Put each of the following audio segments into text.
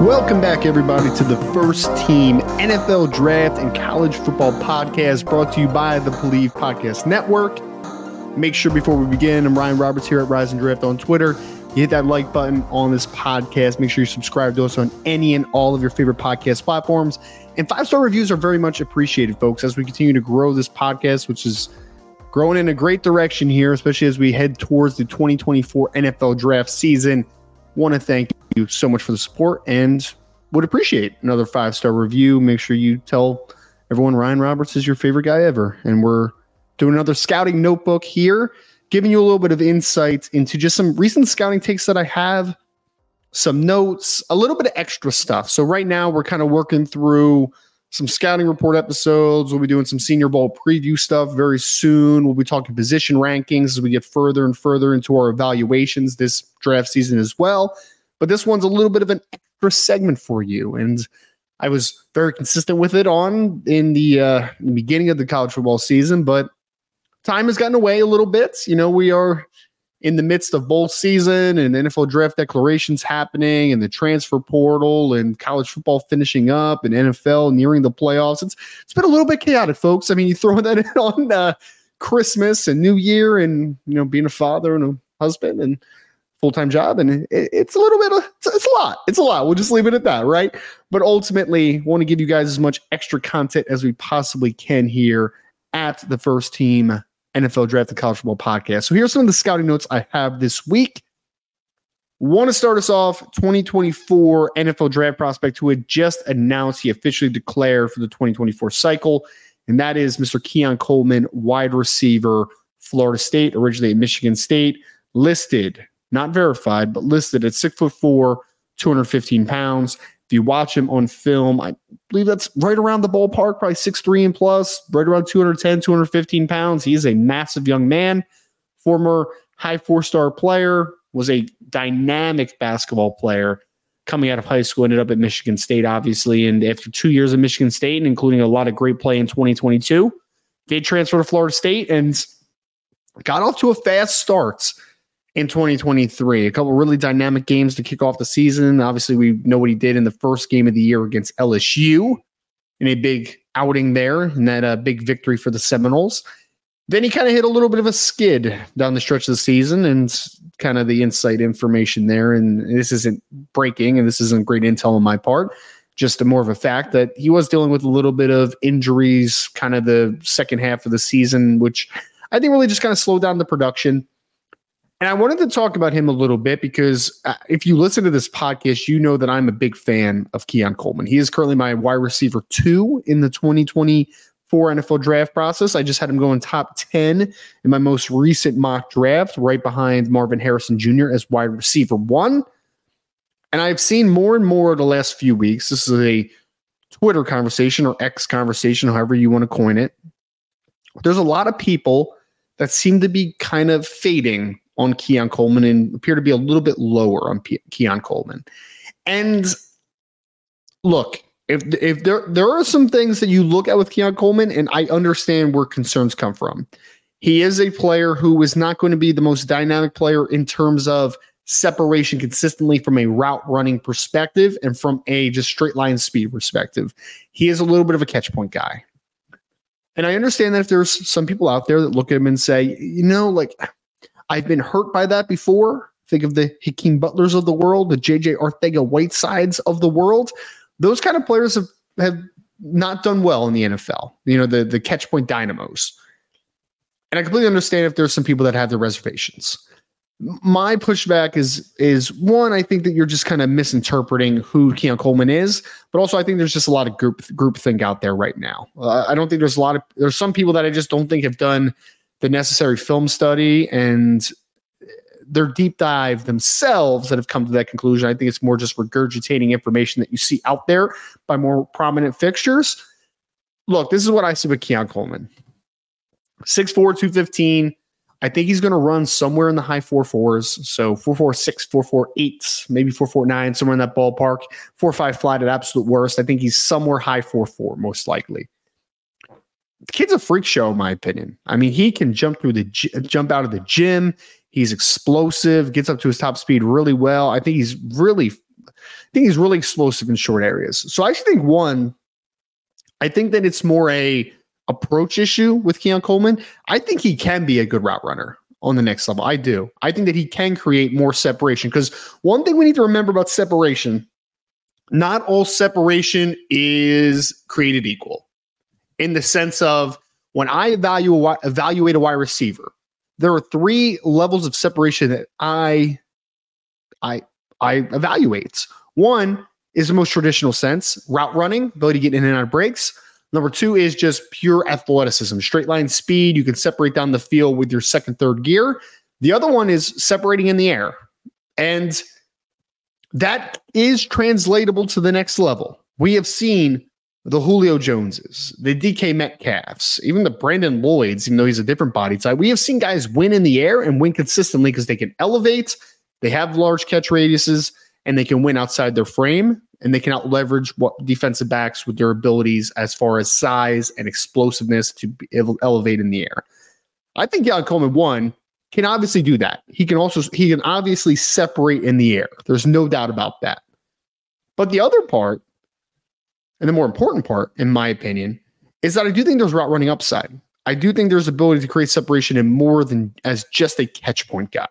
Welcome back, everybody, to the first team NFL Draft and College Football Podcast brought to you by the Bleav Podcast Network. Make sure before we begin, I'm Ryan Roberts here at Rise and Draft on Twitter. You hit that like button on this podcast. Make sure you subscribe to us on any and all of your favorite podcast platforms. And five star reviews are very much appreciated, folks, as we continue to grow this podcast, which is growing in a great direction here, especially as we head towards the 2024 NFL Draft season. Want to thank you so much for the support and would appreciate another five star review. Make sure you tell everyone Ryan Roberts is your favorite guy ever. And we're doing another scouting notebook here, giving you a little bit of insight into just some recent scouting takes that I have, some notes, a little bit of extra stuff. So, right now, we're kind of working through some scouting report episodes. We'll be doing some Senior Bowl preview stuff very soon. We'll be talking position rankings as we get further and further into our evaluations this draft season as well. But this one's a little bit of an extra segment for you. And I was very consistent with it on in the, uh, the beginning of the college football season, but time has gotten away a little bit. You know, we are in the midst of bowl season and NFL draft declarations happening and the transfer portal and college football finishing up and NFL nearing the playoffs. It's it's been a little bit chaotic, folks. I mean, you throw that in on uh, Christmas and New Year and you know being a father and a husband and full time job, and it, it's a little bit it's, it's a lot. It's a lot. We'll just leave it at that, right? But ultimately, want to give you guys as much extra content as we possibly can here at the first team NFL Draft and College Football podcast. So here's some of the scouting notes I have this week. Want to start us off 2024 NFL draft prospect who had just announced he officially declared for the 2024 cycle, and that is Mr. Keon Coleman, wide receiver, Florida State, originally at Michigan State, listed, not verified, but listed at six foot four, 215 pounds. If you watch him on film, I believe that's right around the ballpark, probably 6'3 and plus, right around 210, 215 pounds. He is a massive young man, former high four star player, was a dynamic basketball player coming out of high school, ended up at Michigan State, obviously. And after two years at Michigan State, including a lot of great play in 2022, did transfer to Florida State and got off to a fast start in 2023. A couple really dynamic games to kick off the season. Obviously, we know what he did in the first game of the year against LSU in a big outing there, and that uh, big victory for the Seminoles. Then he kind of hit a little bit of a skid down the stretch of the season, and kind of the insight information there. And this isn't breaking, and this isn't great intel on my part. Just a more of a fact that he was dealing with a little bit of injuries, kind of the second half of the season, which I think really just kind of slowed down the production. And I wanted to talk about him a little bit because uh, if you listen to this podcast, you know that I'm a big fan of Keon Coleman. He is currently my wide receiver two in the 2024 NFL draft process. I just had him going top 10 in my most recent mock draft, right behind Marvin Harrison Jr. as wide receiver one. And I've seen more and more the last few weeks. This is a Twitter conversation or X conversation, however you want to coin it. There's a lot of people that seem to be kind of fading on Keon Coleman and appear to be a little bit lower on P- Keon Coleman. And look, if if there there are some things that you look at with Keon Coleman, and I understand where concerns come from. He is a player who is not going to be the most dynamic player in terms of separation consistently from a route running perspective and from a just straight line speed perspective. He is a little bit of a catch point guy. And I understand that if there's some people out there that look at him and say, you know, like I've been hurt by that before. Think of the Hakeem Butlers of the world, the JJ Arcega Whitesides of the world. Those kind of players have, have not done well in the NFL. You know, the, the catch point dynamos. And I completely understand if there's some people that have their reservations. My pushback is is one, I think that you're just kind of misinterpreting who Keon Coleman is, but also I think there's just a lot of group group think out there right now. Uh, I don't think there's a lot of there's some people that I just don't think have done the necessary film study and their deep dive themselves that have come to that conclusion. I think it's more just regurgitating information that you see out there by more prominent fixtures. look, this is what I see with Keon Coleman. 6'4, 215. I think he's going to run somewhere in the high four fours. So 446, 448, maybe 449, somewhere in that ballpark. Four five flat at absolute worst. I think he's somewhere high four four, most likely. The kid's a freak show, in my opinion. I mean, he can jump through the jump out of the gym. He's explosive, gets up to his top speed really well. I think he's really, I think he's really explosive in short areas. So I actually think one, I think that it's more a approach issue with Keon Coleman. I think he can be a good route runner on the next level. I do. I think that he can create more separation because one thing we need to remember about separation, not all separation is created equal in the sense of when I evaluate, evaluate a wide receiver, there are three levels of separation that I I I evaluate. One is the most traditional sense, route running, ability to get in and out of breaks. Number two is just pure athleticism, straight line speed. You can separate down the field with your second, third gear. The other one is separating in the air. And that is translatable to the next level. We have seen the Julio Joneses, the DK Metcalfs, even the Brandon Lloyds, even though he's a different body type. We have seen guys win in the air and win consistently because they can elevate, they have large catch radiuses, and they can win outside their frame, and they can out leverage what defensive backs with their abilities as far as size and explosiveness to elevate in the air. I think Keon Coleman one can obviously do that. He can also he can obviously separate in the air. There's no doubt about that. But the other part and the more important part, in my opinion, is that I do think there's route running upside. I do think there's ability to create separation in more than as just a catch point guy.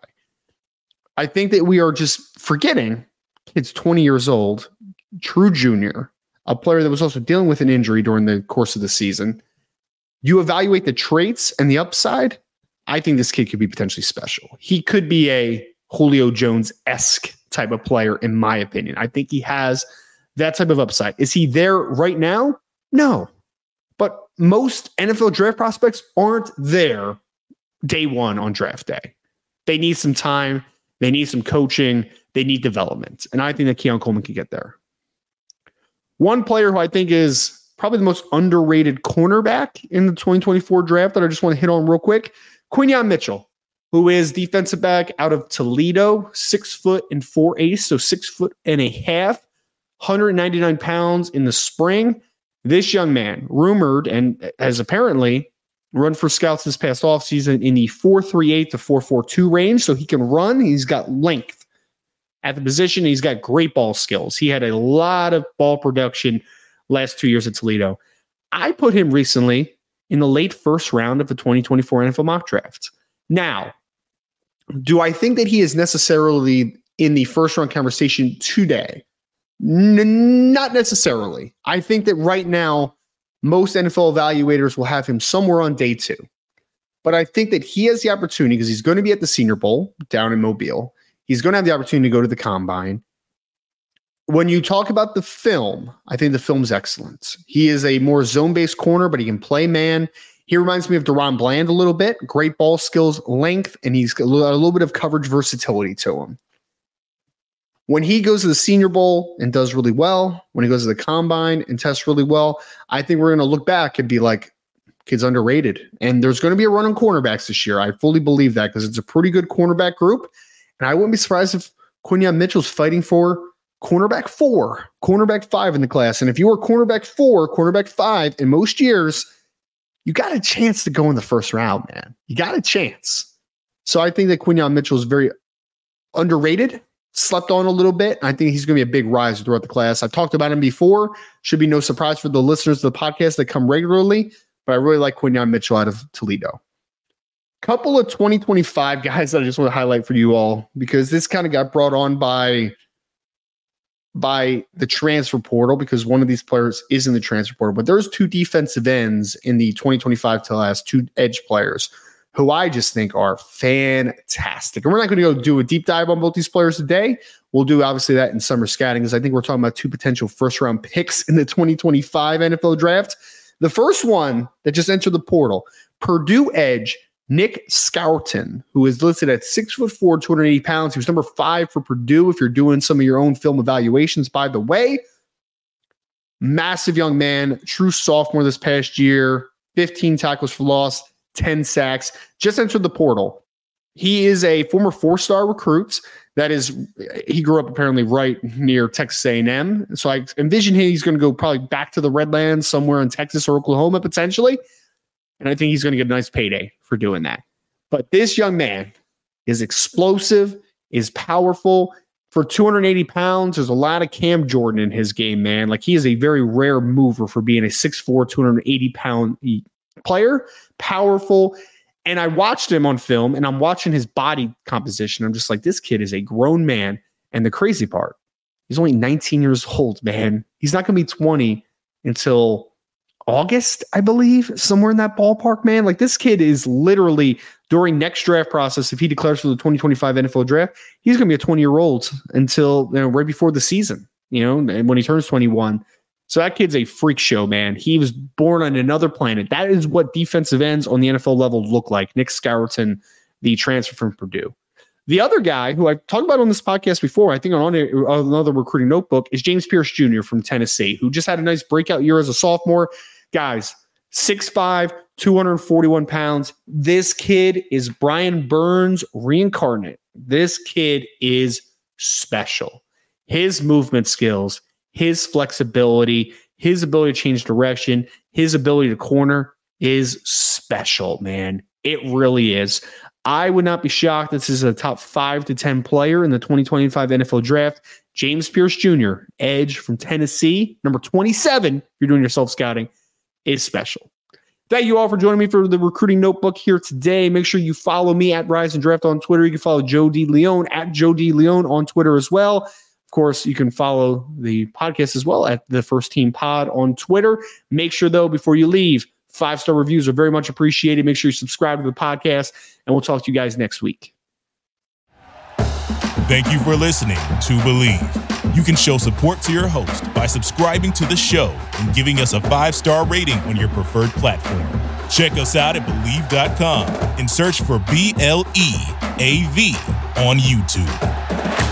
I think that we are just forgetting kid's 20 years old, true junior, a player that was also dealing with an injury during the course of the season. You evaluate the traits and the upside. I think this kid could be potentially special. He could be a Julio Jones esque type of player, in my opinion. I think he has that type of upside. Is he there right now? No. But most NFL draft prospects aren't there day one on draft day. They need some time, they need some coaching, they need development. And I think that Keon Coleman can get there. One player who I think is probably the most underrated cornerback in the 2024 draft that I just want to hit on real quick Quinyon Mitchell, who is defensive back out of Toledo, six foot and four eighths, so six foot and a half. 199 pounds in the spring. This young man, rumored and has apparently run for scouts this past offseason in the 438 to 442 range. So he can run. He's got length at the position. He's got great ball skills. He had a lot of ball production last two years at Toledo. I put him recently in the late first round of the 2024 NFL mock draft. Now, do I think that he is necessarily in the first round conversation today? N- not necessarily. I think that right now, most NFL evaluators will have him somewhere on day two. But I think that he has the opportunity because he's going to be at the Senior Bowl down in Mobile. He's going to have the opportunity to go to the combine. When you talk about the film, I think the film's excellent. He is a more zone based corner, but he can play man. He reminds me of DaRon Bland a little bit. Great ball skills, length, and he's got a little bit of coverage versatility to him when he goes to the Senior Bowl and does really well, when he goes to the combine and tests really well, I think we're going to look back and be like, kid's underrated. And there's going to be a run on cornerbacks this year. I fully believe that because it's a pretty good cornerback group. And I wouldn't be surprised if Quinyon Mitchell's fighting for cornerback four, cornerback five in the class. And if you were cornerback four, cornerback five in most years, you got a chance to go in the first round, man. You got a chance. So I think that Quinyon Mitchell is very underrated slept on a little bit. I think he's going to be a big rise throughout the class. I've talked about him before. Should be no surprise for the listeners of the podcast that come regularly, but I really like Quinyon Mitchell out of Toledo. Couple of 2025 guys that I just want to highlight for you all because this kind of got brought on by by the transfer portal because one of these players is in the transfer portal, but there's two defensive ends in the 2025 to last two edge players who I just think are fantastic. And we're not going to go do a deep dive on both these players today. We'll do obviously that in summer scouting because I think we're talking about two potential first round picks in the 2025 NFL draft. The first one that just entered the portal, Purdue Edge Nic Scourton, who is listed at six foot four, 280 pounds. He was number five for Purdue. If you're doing some of your own film evaluations, by the way, Massive young man, true sophomore this past year, 15 tackles for loss, 10 sacks, just entered the portal. He is a former four-star recruit. That is, he grew up apparently right near Texas A&M. So I envision he's going to go probably back to the Redlands somewhere in Texas or Oklahoma potentially. And I think he's going to get a nice payday for doing that. But this young man is explosive, is powerful. For 280 pounds, there's a lot of Cam Jordan in his game, man. Like he is a very rare mover for being a 6'4, 280 pound player, powerful. And I watched him on film and I'm watching his body composition. I'm just like, this kid is a grown man. And the crazy part, he's only 19 years old, man. He's not going to be 20 until August, I believe, somewhere in that ballpark, man. Like this kid is literally during next draft process, if he declares for the 2025 NFL draft, he's going to be a 20 year old until you know, right before the season, you know, and when he turns 21. So that kid's a freak show, man. He was born on another planet. That is what defensive ends on the NFL level look like. Nic Scourton, the transfer from Purdue. The other guy who I talked about on this podcast before, I think on another recruiting notebook, is James Pearce Jr. from Tennessee, who just had a nice breakout year as a sophomore. Guys, 6'5, 241 pounds. This kid is Brian Burns reincarnate. This kid is special. His movement skills, his flexibility, his ability to change direction, his ability to corner is special, man. It really is. I would not be shocked. This is a top five to 10 player in the 2025 NFL draft. James Pearce Jr., edge from Tennessee, number 27. If you're doing your self scouting, is special. Thank you all for joining me for the recruiting notebook here today. Make sure you follow me at Rise and Draft on Twitter. You can follow Joe D. Leone at Joe D. Leone on Twitter as well. Of course, you can follow the podcast as well at the First Team Pod on Twitter. Make sure, though, before you leave, five star reviews are very much appreciated. Make sure you subscribe to the podcast, and we'll talk to you guys next week. Thank you for listening to Bleav. You can show support to your host by subscribing to the show and giving us a five star rating on your preferred platform. Check us out at Bleav.com and search for B L E A V on YouTube.